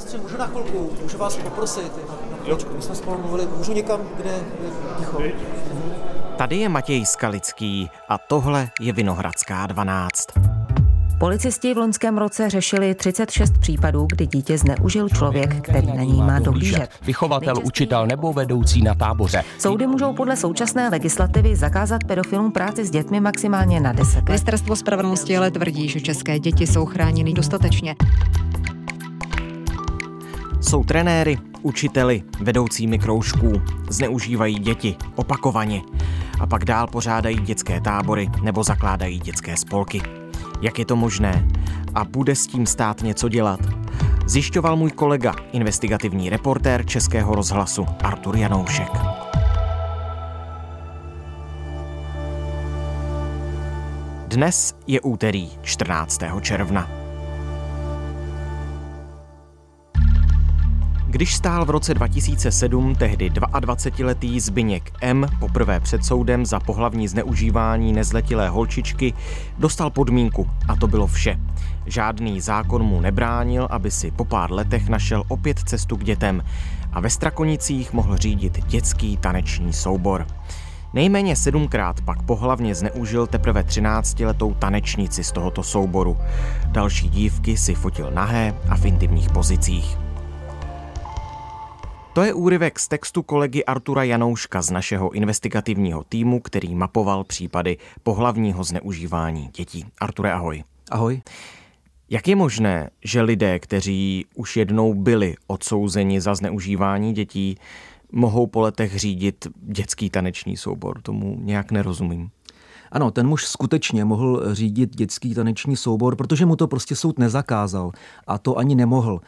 ministře, můžu na chvilku, můžu vás poprosit na, na chvíličku, my jsme spolu mluvili, můžu někam, kde je ticho. Tady je Matěj Skalický a tohle je Vinohradská 12. Policisti v loňském roce řešili 36 případů, kdy dítě zneužil člověk, který na něj má dohlížet. Vychovatel, učitel nebo vedoucí na táboře. Soudy můžou podle současné legislativy zakázat pedofilům práci s dětmi maximálně na 10 let. Ministerstvo spravedlnosti ale tvrdí, že české děti jsou chráněny dostatečně. Jsou trenéry, učiteli, vedoucími kroužků, zneužívají děti opakovaně a pak dál pořádají dětské tábory nebo zakládají dětské spolky. Jak je to možné? A bude s tím stát něco dělat? Zjišťoval můj kolega, investigativní reportér Českého rozhlasu Artur Janoušek. Dnes je úterý 14. června. Když stál v roce 2007 tehdy 22-letý Zbyněk M. poprvé před soudem za pohlavní zneužívání nezletilé holčičky, dostal podmínku a to bylo vše. Žádný zákon mu nebránil, aby si po pár letech našel opět cestu k dětem a ve Strakonicích mohl řídit dětský taneční soubor. Nejméně sedmkrát pak pohlavně zneužil teprve 13-letou tanečnici z tohoto souboru. Další dívky si fotil nahé a v intimních pozicích. To je úryvek z textu kolegy Artura Janouška z našeho investigativního týmu, který mapoval případy pohlavního zneužívání dětí. Arture, ahoj. Ahoj. Jak je možné, že lidé, kteří už jednou byli odsouzeni za zneužívání dětí, mohou po letech řídit dětský taneční soubor? Tomu nějak nerozumím. Ano, ten muž skutečně mohl řídit dětský taneční soubor, protože mu to prostě soud nezakázal a to ani nemohl.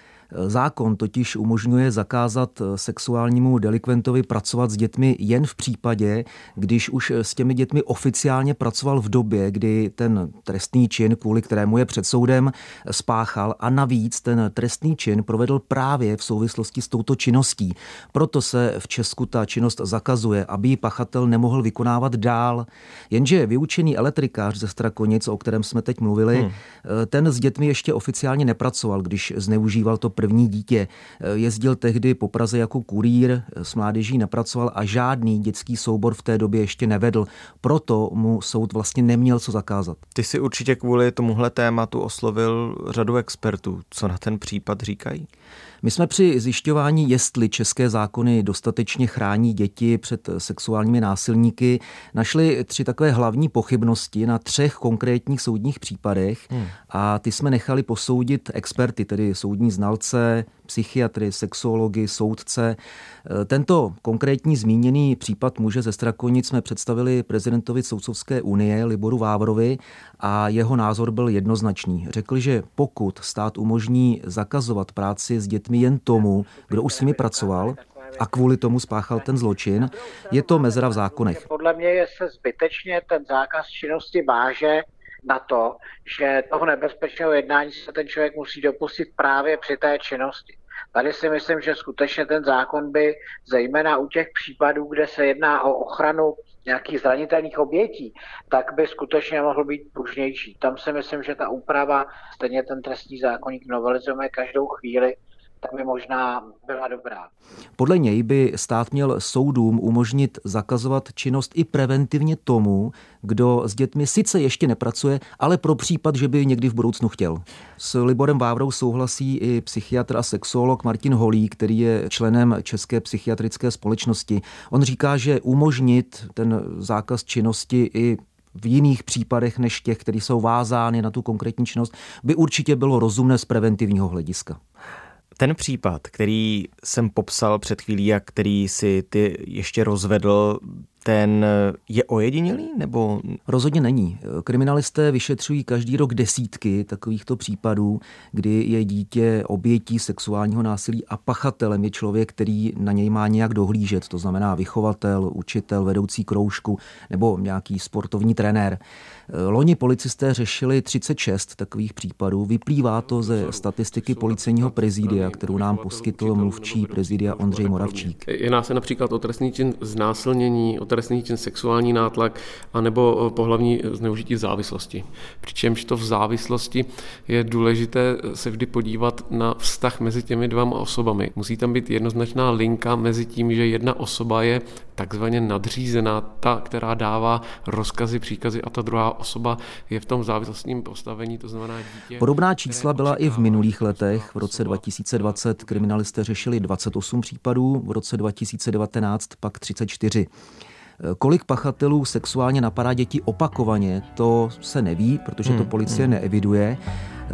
Zákon totiž umožňuje zakázat sexuálnímu delikventovi pracovat s dětmi jen v případě, když už s těmi dětmi oficiálně pracoval v době, kdy ten trestný čin, kvůli kterému je před soudem, spáchal a navíc ten trestný čin provedl právě v souvislosti s touto činností. Proto se v Česku ta činnost zakazuje, aby ji pachatel nemohl vykonávat dál. Jenže vyučený elektrikář ze Strakonic, o kterém jsme teď mluvili, hmm. ten s dětmi ještě oficiálně nepracoval, když zneužíval to první dítě. Jezdil tehdy po Praze jako kurýr, s mládeží nepracoval a žádný dětský soubor v té době ještě nevedl. Proto mu soud vlastně neměl co zakázat. Ty si určitě kvůli tomuhle tématu oslovil řadu expertů. Co na ten případ říkají? My jsme při zjišťování, jestli české zákony dostatečně chrání děti před sexuálními násilníky, našli tři takové hlavní pochybnosti na třech konkrétních soudních případech hmm. a ty jsme nechali posoudit experty, tedy soudní znalce, psychiatry, sexuology, soudce. Tento konkrétní zmíněný případ muže ze Strakonic jsme představili prezidentovi Soudcovské unie Liboru Vávrovi a jeho názor byl jednoznačný. Řekl, že pokud stát umožní zakazovat práci s dětmi jen tomu, kdo už s nimi pracoval, a kvůli tomu spáchal ten zločin, je to mezera v zákonech. Podle mě je se zbytečně ten zákaz činnosti váže na to, že toho nebezpečného jednání se ten člověk musí dopustit právě při té činnosti. Tady si myslím, že skutečně ten zákon by, zejména u těch případů, kde se jedná o ochranu nějakých zranitelných obětí, tak by skutečně mohl být pružnější. Tam si myslím, že ta úprava, stejně ten trestní zákonník novelizujeme každou chvíli, tak by možná byla dobrá. Podle něj by stát měl soudům umožnit zakazovat činnost i preventivně tomu, kdo s dětmi sice ještě nepracuje, ale pro případ, že by někdy v budoucnu chtěl. S Liborem Vávrou souhlasí i psychiatr a sexuolog Martin Holý, který je členem České psychiatrické společnosti. On říká, že umožnit ten zákaz činnosti i v jiných případech než těch, které jsou vázány na tu konkrétní činnost, by určitě bylo rozumné z preventivního hlediska. Ten případ, který jsem popsal před chvílí a který si ty ještě rozvedl, ten je ojedinělý nebo? Rozhodně není. Kriminalisté vyšetřují každý rok desítky takovýchto případů, kdy je dítě obětí sexuálního násilí a pachatelem je člověk, který na něj má nějak dohlížet, to znamená vychovatel, učitel, vedoucí kroužku nebo nějaký sportovní trenér. Loni policisté řešili 36 takových případů. Vyplývá to ze statistiky policejního prezidia, kterou nám poskytl mluvčí prezidia Ondřej Moravčík. Jedná se například o trestný čin znásilnění, o trestný čin sexuální nátlak anebo pohlavní zneužití v závislosti. Přičemž to v závislosti je důležité se vždy podívat na vztah mezi těmi dvěma osobami. Musí tam být jednoznačná linka mezi tím, že jedna osoba je takzvaně nadřízená, ta, která dává rozkazy, příkazy a ta druhá osoba je v tom závislostním postavení, to znamená dítě. Podobná čísla byla i v minulých letech. V roce 2020 kriminalisté řešili 28 případů, v roce 2019 pak 34. Kolik pachatelů sexuálně napadá děti opakovaně, to se neví, protože to hmm, policie hmm. neeviduje.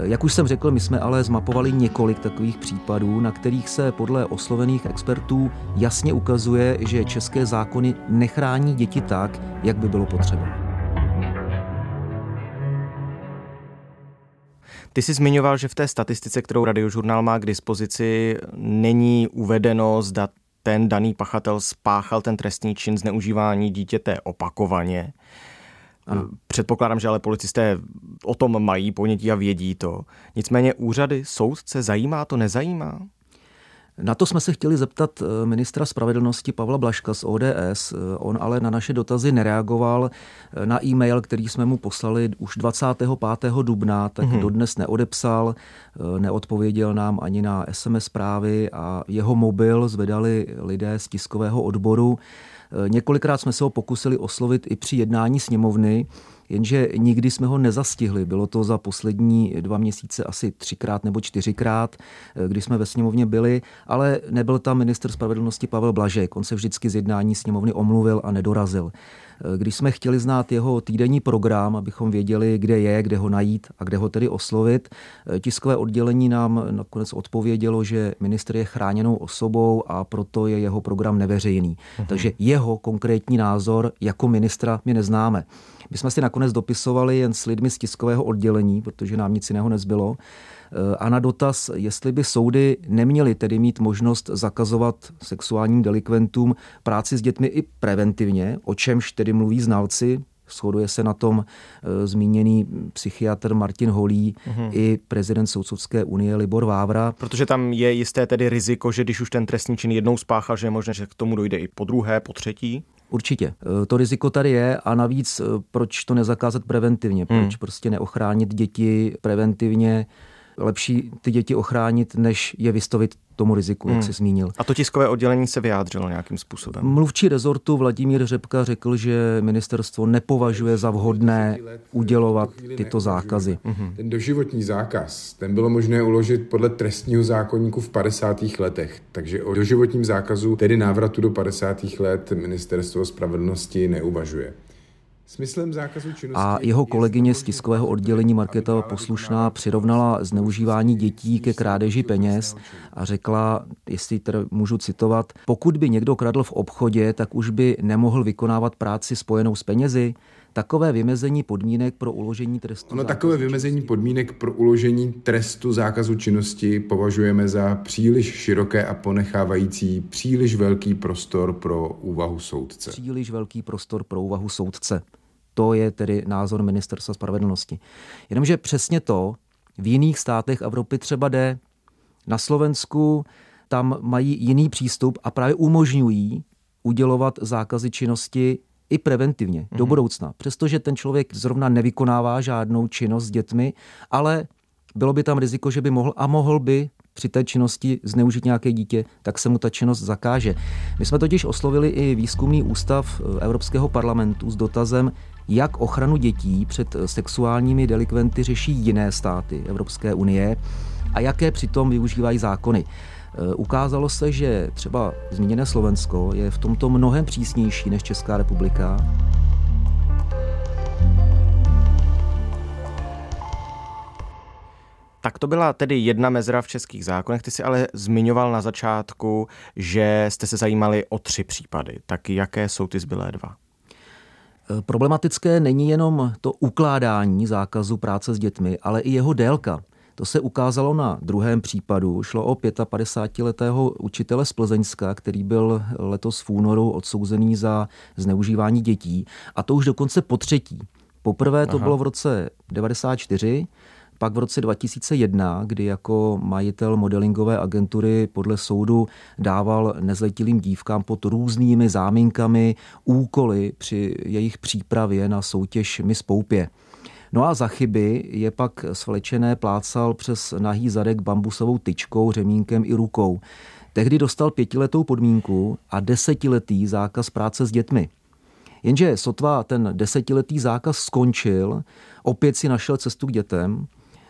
Jak už jsem řekl, my jsme ale zmapovali několik takových případů, na kterých se podle oslovených expertů jasně ukazuje, že české zákony nechrání děti tak, jak by bylo potřeba. Ty jsi zmiňoval, že v té statistice, kterou radiožurnál má k dispozici, není uvedeno, zda ten daný pachatel spáchal ten trestný čin zneužívání dítěte opakovaně. Ano. Předpokládám, že ale policisté o tom mají ponětí a vědí to. Nicméně úřady, soudce, zajímá to, nezajímá? Na to jsme se chtěli zeptat eh, ministra spravedlnosti Pavla Blaška z ODS. Eh, on ale na naše dotazy nereagoval. Eh, na e-mail, který jsme mu poslali už 25. dubna, tak mm-hmm. dodnes neodepsal, neodpověděl nám ani na SMS zprávy a jeho mobil zvedali lidé z tiskového odboru. Několikrát jsme se ho pokusili oslovit i při jednání sněmovny, jenže nikdy jsme ho nezastihli. Bylo to za poslední dva měsíce asi třikrát nebo čtyřikrát, kdy jsme ve sněmovně byli, ale nebyl tam minister spravedlnosti Pavel Blažek. On se vždycky z jednání sněmovny omluvil a nedorazil. Když jsme chtěli znát jeho týdenní program, abychom věděli, kde je, kde ho najít a kde ho tedy oslovit, tiskové oddělení nám nakonec odpovědělo, že minister je chráněnou osobou a proto je jeho program neveřejný. Mhm. Takže jeho konkrétní názor jako ministra my neznáme. My jsme si nakonec dopisovali jen s lidmi z tiskového oddělení, protože nám nic jiného nezbylo. A na dotaz, jestli by soudy neměly tedy mít možnost zakazovat sexuálním delikventům práci s dětmi i preventivně, o čemž tedy mluví znalci, Shoduje se na tom e, zmíněný psychiatr Martin Holý uhum. i prezident Soudcovské unie Libor Vávra. Protože tam je jisté tedy riziko, že když už ten trestný čin jednou spáchal, že je možné, že k tomu dojde i po druhé, po třetí? Určitě. E, to riziko tady je a navíc e, proč to nezakázat preventivně? Proč hmm. prostě neochránit děti preventivně lepší ty děti ochránit, než je vystavit tomu riziku, hmm. jak jsi zmínil. A to tiskové oddělení se vyjádřilo nějakým způsobem? Mluvčí rezortu Vladimír Řepka řekl, že ministerstvo nepovažuje za vhodné udělovat tyto zákazy. Hmm. Ten doživotní zákaz, ten bylo možné uložit podle trestního zákonníku v 50. letech, takže o doživotním zákazu, tedy návratu do 50. let, ministerstvo spravedlnosti neuvažuje. Smyslem zákazu činnosti a jeho kolegyně z tiskového oddělení Marketa Poslušná přirovnala zneužívání dětí ke krádeži peněz a řekla, jestli tedy můžu citovat, pokud by někdo kradl v obchodě, tak už by nemohl vykonávat práci spojenou s penězi. Takové vymezení podmínek pro uložení trestu. Ono takové vymezení činnosti. podmínek pro uložení trestu zákazu činnosti považujeme za příliš široké a ponechávající příliš velký prostor pro úvahu soudce. Příliš velký prostor pro úvahu soudce. To je tedy názor ministerstva spravedlnosti. Jenomže přesně to v jiných státech Evropy třeba jde. Na Slovensku tam mají jiný přístup a právě umožňují udělovat zákazy činnosti i preventivně mm-hmm. do mhm. budoucna. Přestože ten člověk zrovna nevykonává žádnou činnost s dětmi, ale bylo by tam riziko, že by mohl a mohl by při té činnosti zneužít nějaké dítě, tak se mu ta činnost zakáže. My jsme totiž oslovili i výzkumný ústav eh, Evropského parlamentu s dotazem, jak ochranu dětí před sexuálními delikventy řeší jiné státy Evropské unie a jaké přitom využívají zákony. E, ukázalo se, že třeba zmíněné Slovensko je v tomto mnohem přísnější než Česká republika. Tak to byla tedy jedna mezera v českých zákonech. Ty si ale zmiňoval na začátku, že jste se zajímali o tři případy. Tak jaké jsou ty zbylé dva? Problematické není jenom to ukládání zákazu práce s dětmi, ale i jeho délka. To se ukázalo na druhém případu. Šlo o 55-letého učitele z Plzeňska, který byl letos v únoru odsouzený za zneužívání dětí. A to už dokonce po třetí. Poprvé to Aha. bylo v roce 94, Pak v roce 2001, kdy jako majitel modelingové agentury podle soudu dával nezletilým dívkám pod různými záminkami úkoly při jejich přípravě na soutěž Miss Poupě. No a za chyby je pak svlečené plácal přes nahý zadek bambusovou tyčkou, řemínkem i rukou. Tehdy dostal pětiletou podmínku a desetiletý zákaz práce s dětmi. Jenže sotva ten desetiletý zákaz skončil, opět si našel cestu k dětem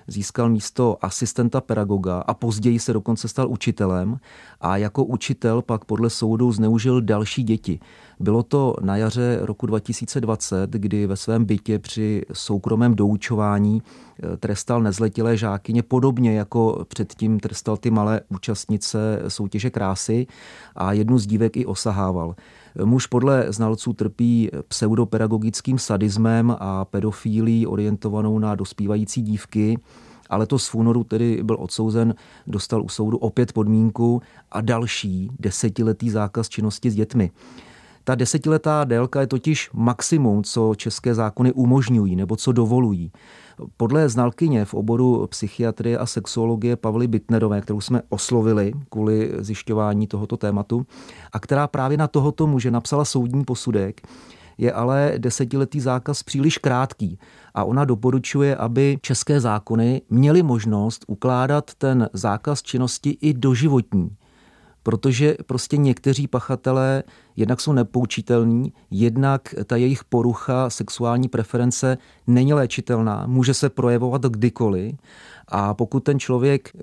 získal místo asistenta pedagoga a později se dokonce stal učitelem a jako učitel pak podle soudu zneužil další děti. Bylo to na jaře roku 2020, kdy ve svém bytě při soukromém doučování eh, trestal nezletilé žákyně podobně jako předtím trestal ty malé účastnice soutěže krásy a jednu z dívek i osahával. Muž podle znalců trpí pseudopedagogickým sadismem a pedofílí orientovanou na dospívající dívky ale to v únoru tedy byl odsouzen, dostal u soudu opět podmínku a další desetiletý zákaz činnosti s dětmi. Ta desetiletá délka je totiž maximum, co české zákony umožňují nebo co dovolují. Podle znalkyně v oboru psychiatrie a sexuologie Pavly Bitnerové, kterou jsme oslovili kvůli zjišťování tohoto tématu a která právě na tohoto muže napsala soudní posudek, je ale desetiletý zákaz příliš krátký a ona doporučuje, aby české zákony měly možnost ukládat ten zákaz činnosti i doživotní protože prostě někteří pachatelé jednak jsou nepoučitelní, jednak ta jejich porucha sexuální preference není léčitelná, může se projevovat kdykoliv a pokud ten člověk, eh,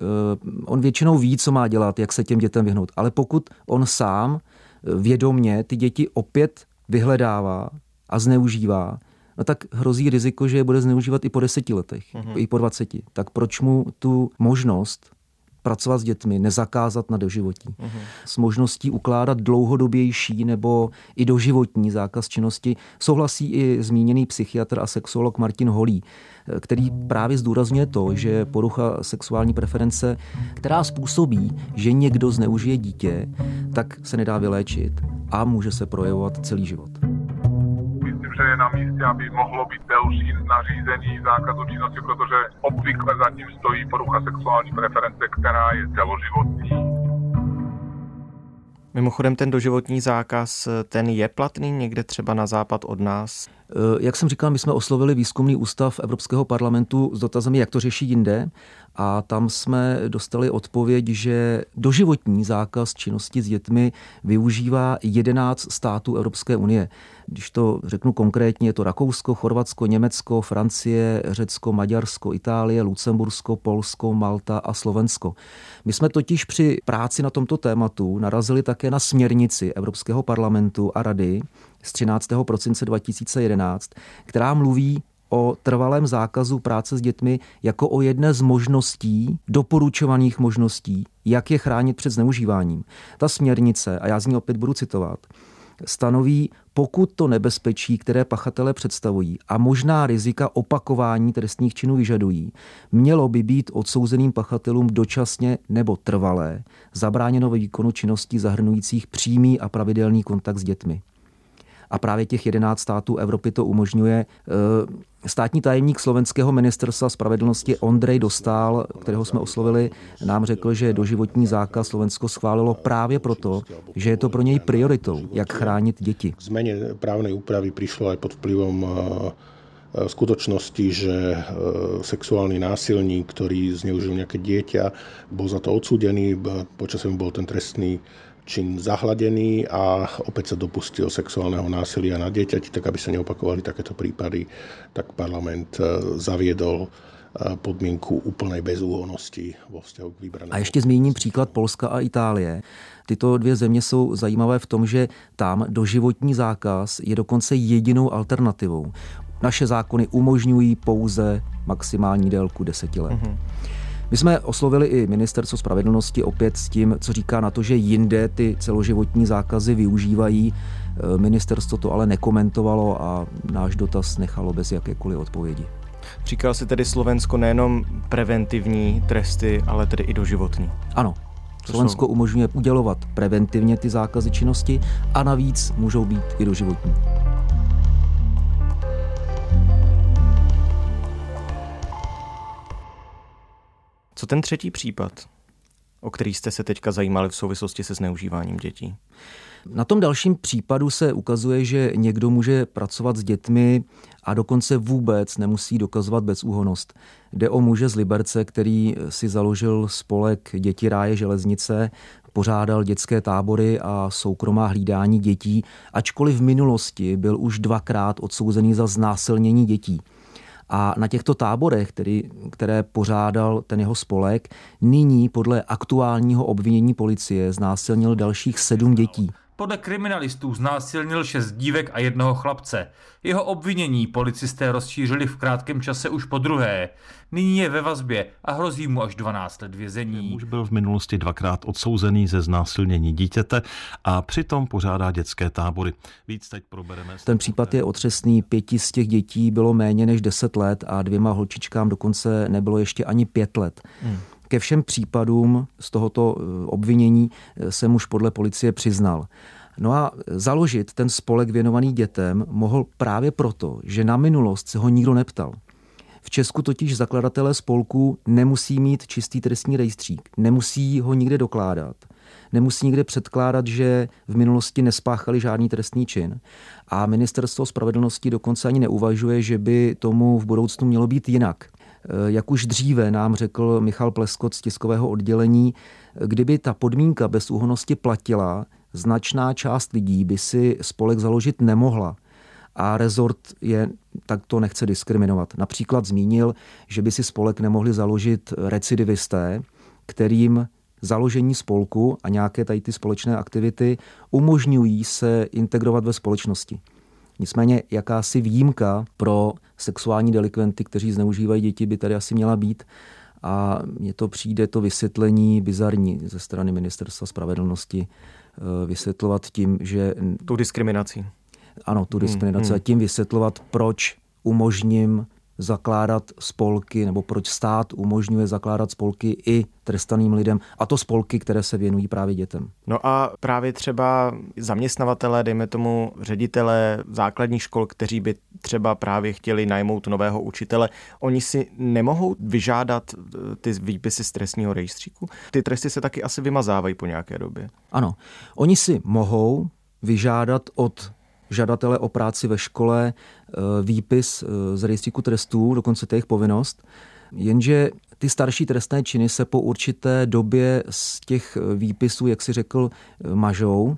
on většinou ví, co má dělat, jak se těm dětem vyhnout, ale pokud on sám eh, vědomně ty děti opět vyhledává a zneužívá, no tak hrozí riziko, že je bude zneužívat i po deseti letech, uh-huh. i po dvaceti. Tak proč mu tu možnost pracovat s dětmi, nezakázat na doživotí. Uh-huh. S možností ukládat dlouhodobější nebo i doživotní zákaz činnosti souhlasí i zmíněný psychiatr a sexuolog Martin Holý, který právě zdůrazňuje to, že porucha sexuální preference, která způsobí, že někdo zneužije dítě, tak se nedá vyléčit a může se projevovat celý život že je na místě, aby mohlo být delší nařízení zákazu činnosti, protože obvykle zatím stojí porucha sexuální preference, která je celoživotní. Mimochodem ten doživotní zákaz, ten je platný někde třeba na západ od nás? Eh, jak jsem říkal, my jsme oslovili výzkumný ústav Evropského parlamentu s dotazem, jak to řeší jinde a tam jsme dostali odpověď, že doživotní zákaz činnosti s dětmi využívá 11 států Evropské unie. Když to řeknu konkrétně, je to Rakousko, Chorvatsko, Německo, Francie, Řecko, Maďarsko, Itálie, Lucembursko, Polsko, Malta a Slovensko. My jsme totiž při práci na tomto tématu narazili také na směrnici Evropského parlamentu a rady z 13. prosince 2011, která mluví o trvalém zákazu práce s dětmi jako o jedné z možností, doporučovaných možností, jak je chránit před zneužíváním. Ta směrnice, a já z ní opět budu citovat, stanoví, pokud to nebezpečí, které pachatele představují a možná rizika opakování trestních činů vyžadují, mělo by být odsouzeným pachatelům dočasně nebo trvalé zabráněno ve výkonu činností zahrnujících přímý a pravidelný kontakt s dětmi a právě těch 11 států Evropy to umožňuje. Eh, státní tajemník slovenského ministerstva spravedlnosti Ondrej Dostál, kterého jsme oslovili, nám řekl, že doživotní zákaz Slovensko schválilo právě proto, že je to pro něj prioritou, jak chránit děti. K zmene právnej úpravy přišlo aj pod vplyvom eh, skutočnosti, že sexuálny násilník, ktorý zneužil nejaké dieťa, bol za to odsúdený, počasom bol ten trestný čin zahladený a opäť sa dopustil sexuálneho násilia na dieťati, tak aby sa neopakovali takéto prípady, tak parlament e, zaviedol e, podmínku úplnej bezúhonosti vo vzťahu k vybranému. A ještě zmíním příklad Polska a Itálie. Tyto dvě země jsou zajímavé v tom, že tam doživotní zákaz je dokonce jedinou alternativou. Naše zákony umožňují pouze maximální délku deseti let. Mm-hmm. My jsme oslovili i ministerstvo spravedlnosti opět s tím, co říká na to, že jinde ty celoživotní zákazy využívají. E, ministerstvo to ale nekomentovalo a náš dotaz nechalo bez jakékoliv odpovědi. Říkal si tedy Slovensko nejenom preventivní tresty, ale tedy i doživotní. Ano, Slovensko umožňuje udělovat preventivně ty zákazy činnosti a navíc můžou být i doživotní. Co ten třetí případ, o který jste se teďka zajímali v souvislosti se zneužíváním dětí? Na tom dalším případu se ukazuje, že někdo může pracovat s dětmi a dokonce vůbec nemusí dokazovat bezúhonost. Jde o muže z Liberce, který si založil spolek Děti ráje železnice, pořádal dětské tábory a soukromá hlídání dětí, ačkoliv v minulosti byl už dvakrát odsouzený za znásilnění dětí. A na těchto táborech, který, které pořádal ten jeho spolek, nyní podle aktuálního obvinění policie znásilnil dalších sedm dětí. Podle kriminalistů znásilnil šest dívek a jednoho chlapce. Jeho obvinění policisté rozšířili v krátkém čase už po druhé. Nyní je ve vazbě a hrozí mu až 12 let vězení. Muž byl v minulosti dvakrát odsouzený ze znásilnění dítěte a přitom pořádá dětské tábory. Víc teď probereme. Ten případ je otřesný. Pěti z těch dětí bylo méně než 10 let a dvěma holčičkám dokonce nebylo ještě ani pět let. Hmm. Ke všem případům z tohoto eh, obvinění eh, se muž podle policie přiznal. No a založit ten spolek věnovaný dětem mohl právě proto, že na minulost se ho nikdo neptal. V Česku totiž zakladatelé spolku nemusí mít čistý trestní rejstřík, nemusí ho nikde dokládat, nemusí nikde předkládat, že v minulosti nespáchali žádný trestný čin. A ministerstvo spravedlnosti dokonce ani neuvažuje, že by tomu v budoucnu mělo být jinak. Eh, jak už dříve nám řekl Michal Pleskot z tiskového oddělení, kdyby ta podmínka bezúhonosti platila, značná část lidí by si spolek založit nemohla. A rezort je takto nechce diskriminovat. Například zmínil, že by si spolek nemohli založit recidivisté, kterým založení spolku a nějaké tady ty společné aktivity umožňují se integrovat ve společnosti. Nicméně jakási výjimka pro sexuální delikventy, kteří zneužívají děti, by tady asi měla být. A mně to přijde to vysvětlení bizarní ze strany Ministerstva spravedlnosti eh, vysvětlovat tím, že... Tu diskriminací. Ano, tu diskriminaci hmm, hmm. a tím vysvětlovat, proč umožním zakládat spolky, nebo proč stát umožňuje zakládat spolky i trestaným lidem, a to spolky, které se věnují právě dětem. No a právě třeba zaměstnavatele, dejme tomu ředitele základních škol, kteří by třeba právě chtěli najmout nového učitele, oni si nemohou vyžádat eh, ty výpisy z trestního rejstříku? Ty tresty se taky asi vymazávají po nějaké době. Ano, oni si mohou vyžádat od žadatele o práci ve škole eh, výpis eh, z rejstříku trestů, dokonce to je jejich povinnost, jenže ty starší trestné činy se po určité době z těch eh, výpisů, jak si řekl, mažou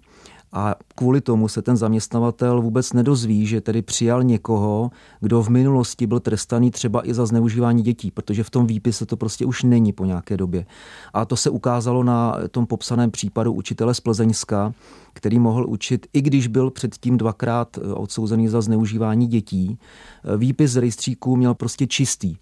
a kvůli tomu se ten zaměstnavatel vůbec nedozví, že tedy přijal někoho, kdo v minulosti byl trestaný třeba i za zneužívání dětí, protože v tom výpise to prostě už není po nějaké době. A to se ukázalo na tom popsaném případu učitele z Plzeňska, který mohl učit, i když byl předtím dvakrát odsouzený za zneužívání dětí. Výpis z rejstříku měl prostě čistý.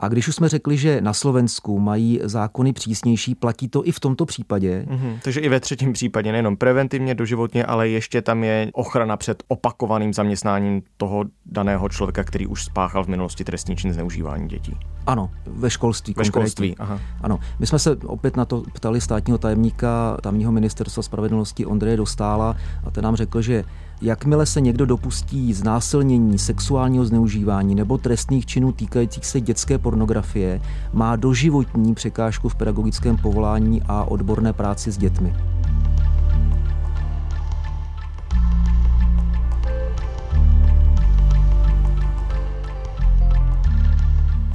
A když už jsme řekli, že na Slovensku mají zákony přísnější, platí to i v tomto případě. Mm-hmm. Takže i ve třetím případě, nejenom preventivně, doživotně, ale ještě tam je ochrana před opakovaným zaměstnáním toho daného člověka, který už spáchal v minulosti trestní čin zneužívání dětí. Ano, ve školství. Ve školství, aha. Ano, my jsme se opět na to ptali státního tajemníka tamního ministerstva spravedlnosti Ondreje Dostála a ten nám řekl, že Jakmile se někdo dopustí znásilnění, sexuálního zneužívání nebo trestných činů týkajících se dětské pornografie, má doživotní překážku v pedagogickém povolání a odborné práci s dětmi.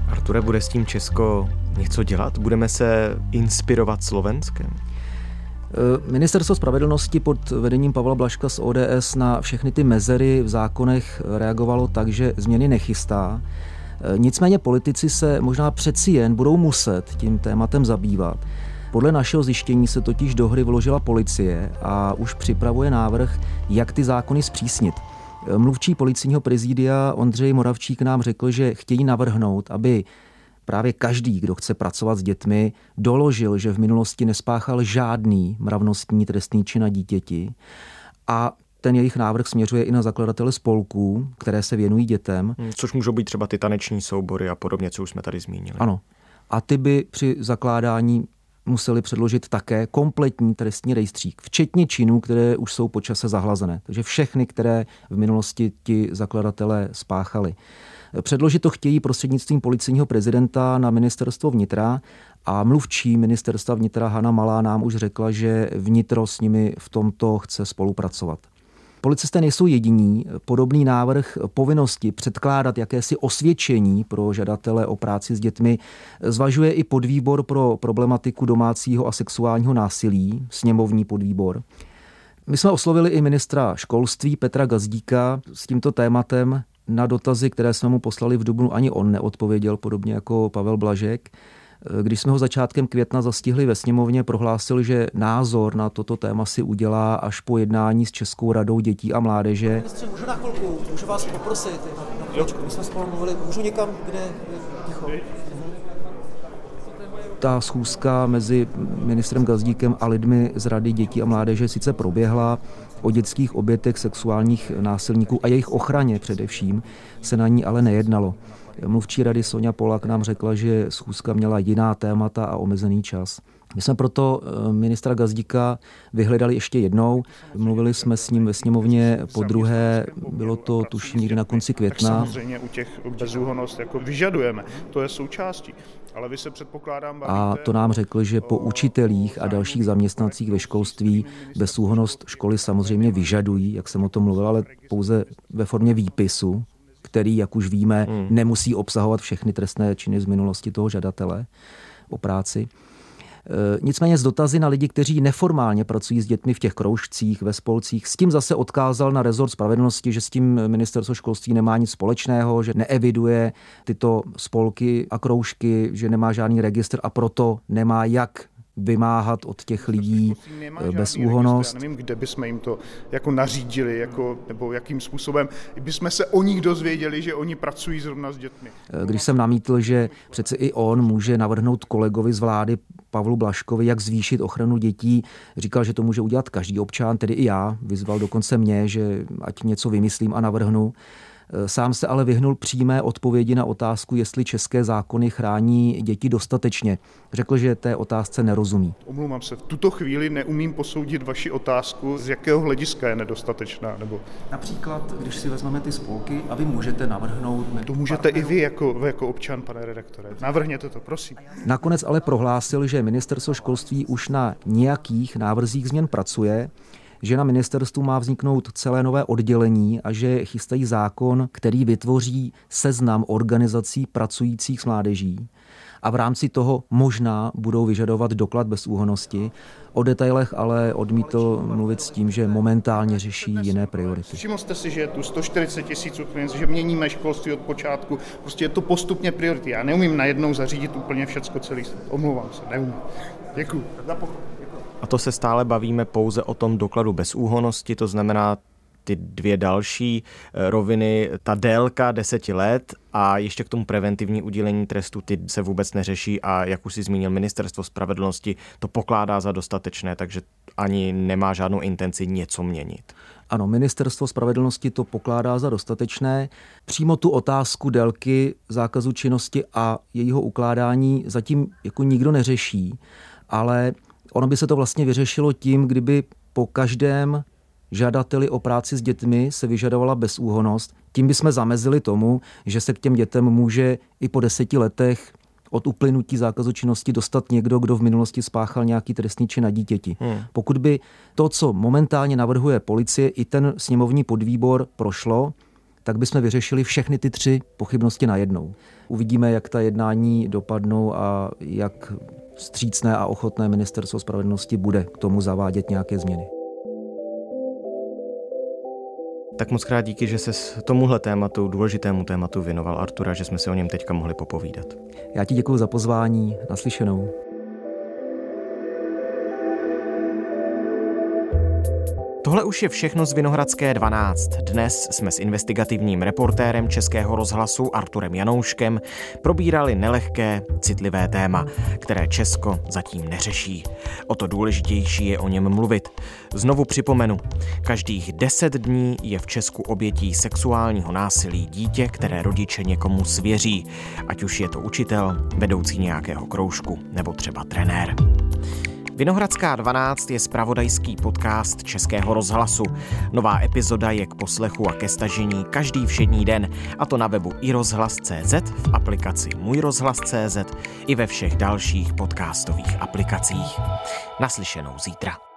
Arture, bude s tím Česko něco dělat? Budeme se inspirovat Slovenskem? Eh, Ministerstvo spravedlnosti pod vedením Pavla Blaška z ODS na všechny ty mezery v zákonech reagovalo tak, že změny nechystá. Eh, nicméně politici se možná přeci jen budou muset tím tématem zabývat. Podle našeho zjištění se totiž do hry vložila policie a už připravuje návrh, jak ty zákony zpřísnit. Eh, mluvčí policijního prezidia Ondřej Moravčík nám řekl, že chtějí navrhnout, aby právě každý, kdo chce pracovat s dětmi, doložil, že v minulosti nespáchal žádný mravnostní trestný čin na dítěti a ten jejich návrh směřuje i na zakladatele spolků, které se věnují dětem. Hmm, což můžou být třeba ty taneční soubory a podobně, co už jsme tady zmínili. Ano. A ty by při zakládání museli předložit také kompletní trestní rejstřík, včetně činů, které už jsou počase zahlazené. Takže všechny, které v minulosti ti zakladatelé spáchali. Předložit to chtějí prostřednictvím policejního prezidenta na ministerstvo vnitra a mluvčí ministerstva vnitra Hana Malá nám už řekla, že vnitro s nimi v tomto chce spolupracovat. Policisté nejsou jediní. Podobný návrh povinnosti předkládat jakési osvědčení pro žadatele o práci s dětmi zvažuje i podvýbor pro problematiku domácího a sexuálního násilí, sněmovní podvýbor. My jsme oslovili i ministra školství Petra Gazdíka s tímto tématem. Na dotazy, které jsme mu poslali v Dubnu, ani on neodpověděl, podobně jako Pavel Blažek. Když jsme ho začátkem května zastihli ve sněmovně, prohlásil, že názor na toto téma si udělá až po jednání s Českou radou dětí a mládeže. Ministře, můžu na chvilku, můžu vás poprosit, na chvíličku, my jsme spolu mluvili, můžu někam, kde ticho. Ta schůzka mezi ministrem Gazdíkem a lidmi z Rady dětí a mládeže sice proběhla, o dětských obětech sexuálních násilníků a jejich ochraně především se na ní ale nejednalo. Mluvčí rady Sonja Polak nám řekla, že schůzka měla jiná témata a omezený čas. My jsme proto eh, ministra Gazdíka vyhledali ještě jednou. Mluvili jsme s ním ve sněmovně po druhé, bylo to tuším někdy na konci května. Samozřejmě u těch bezúhonost jako vyžadujeme, to je součástí. Ale vy se předpokládám A to nám řekl, že po učitelích a dalších zaměstnancích ve školství bezúhonost školy samozřejmě vyžadují, jak jsem o tom mluvil, ale pouze ve formě výpisu, který, jak už víme, hmm. nemusí obsahovat všechny trestné činy z minulosti toho žadatele o práci. E, nicméně z dotazy na lidi, kteří neformálně pracují s dětmi v těch kroužcích, ve spolcích, s tím zase odkázal na rezort spravedlnosti, že s tím ministerstvo školství nemá nic společného, že neeviduje tyto spolky a kroužky, že nemá žádný registr a proto nemá jak vymáhat od těch lidí eh, bezúhonost. Nevím, kde bychom jim to jako nařídili, jako, nebo jakým způsobem bychom se o nich dozvěděli, že oni pracují zrovna s dětmi. Eh, když jsem namítl, že přece i on může navrhnout kolegovi z vlády Pavlu Blaškovi, jak zvýšit ochranu dětí, říkal, že to může udělat každý občan, tedy i já. Vyzval dokonce mě, že ať něco vymyslím a navrhnu. Sám se ale vyhnul přímé odpovědi na otázku, jestli české zákony chrání děti dostatečně. Řekl, že té otázce nerozumí. Omlouvám se, v tuto chvíli neumím posoudit vaši otázku, z jakého hlediska je nedostatečná. Nebo... Například, když si vezmeme ty spolky a vy můžete navrhnout... To můžete partneru. i vy jako, vy jako občan, pane redaktore. Navrhněte to, prosím. Nakonec ale prohlásil, že ministerstvo školství už na nějakých návrzích změn pracuje že na ministerstvu má vzniknout celé nové oddělení a že chystají zákon, který vytvoří seznam organizací pracujících s mládeží a v rámci toho možná budou vyžadovat doklad bez úhonosti. O detailech ale odmítl mluvit s tím, že momentálně řeší jiné priority. Všiml jste si, že je tu 140 tisíc Ukrajinců, že měníme školství od počátku. Prostě je to postupně priority. Já neumím najednou zařídit úplně všecko celý. Omlouvám se, neumím. Děkuji. Za a to se stále bavíme pouze o tom dokladu bezúhonosti, to znamená ty dvě další eh, roviny, ta délka deseti let a ještě k tomu preventivní udělení trestu, ty se vůbec neřeší a jak už si zmínil ministerstvo spravedlnosti, to pokládá za dostatečné, takže ani nemá žádnou intenci něco měnit. Ano, ministerstvo spravedlnosti to pokládá za dostatečné. Přímo tu otázku délky zákazu činnosti a jejího ukládání zatím jako nikdo neřeší, ale Ono by se to vlastně vyřešilo tím, kdyby po každém žadateli o práci s dětmi se vyžadovala bezúhonost. Tím bychom zamezili tomu, že se k těm dětem může i po deseti letech od uplynutí zákazu činnosti dostat někdo, kdo v minulosti spáchal nějaký trestný čin na dítěti. Hmm. Pokud by to, co momentálně navrhuje policie, i ten sněmovní podvýbor prošlo, tak bychom vyřešili všechny ty tři pochybnosti najednou. Uvidíme, jak ta jednání dopadnou a jak střícné a ochotné ministerstvo spravedlnosti bude k tomu zavádět nějaké změny. Tak moc krát díky, že se tomuhle tématu, důležitému tématu věnoval Artura, že jsme si o něm teďka mohli popovídat. Já ti děkuji za pozvání. Naslyšenou. Tohle už je všechno z Vinohradské 12. Dnes jsme s investigativním reportérem Českého rozhlasu Arturem Janouškem probírali nelehké, citlivé téma, které Česko zatím neřeší. O to důležitější je o něm mluvit. Znovu připomenu, každých 10 dní je v Česku obětí sexuálního násilí dítě, které rodiče někomu svěří, ať už je to učitel, vedoucí nějakého kroužku nebo třeba trenér. Vinohradská 12 je spravodajský podcast Českého rozhlasu. Nová epizoda je k poslechu a ke stažení každý všední den, a to na webu iRozhlas.cz, v aplikaci Můj rozhlas.cz i ve všech dalších podcastových aplikacích. Naslyšenou zítra.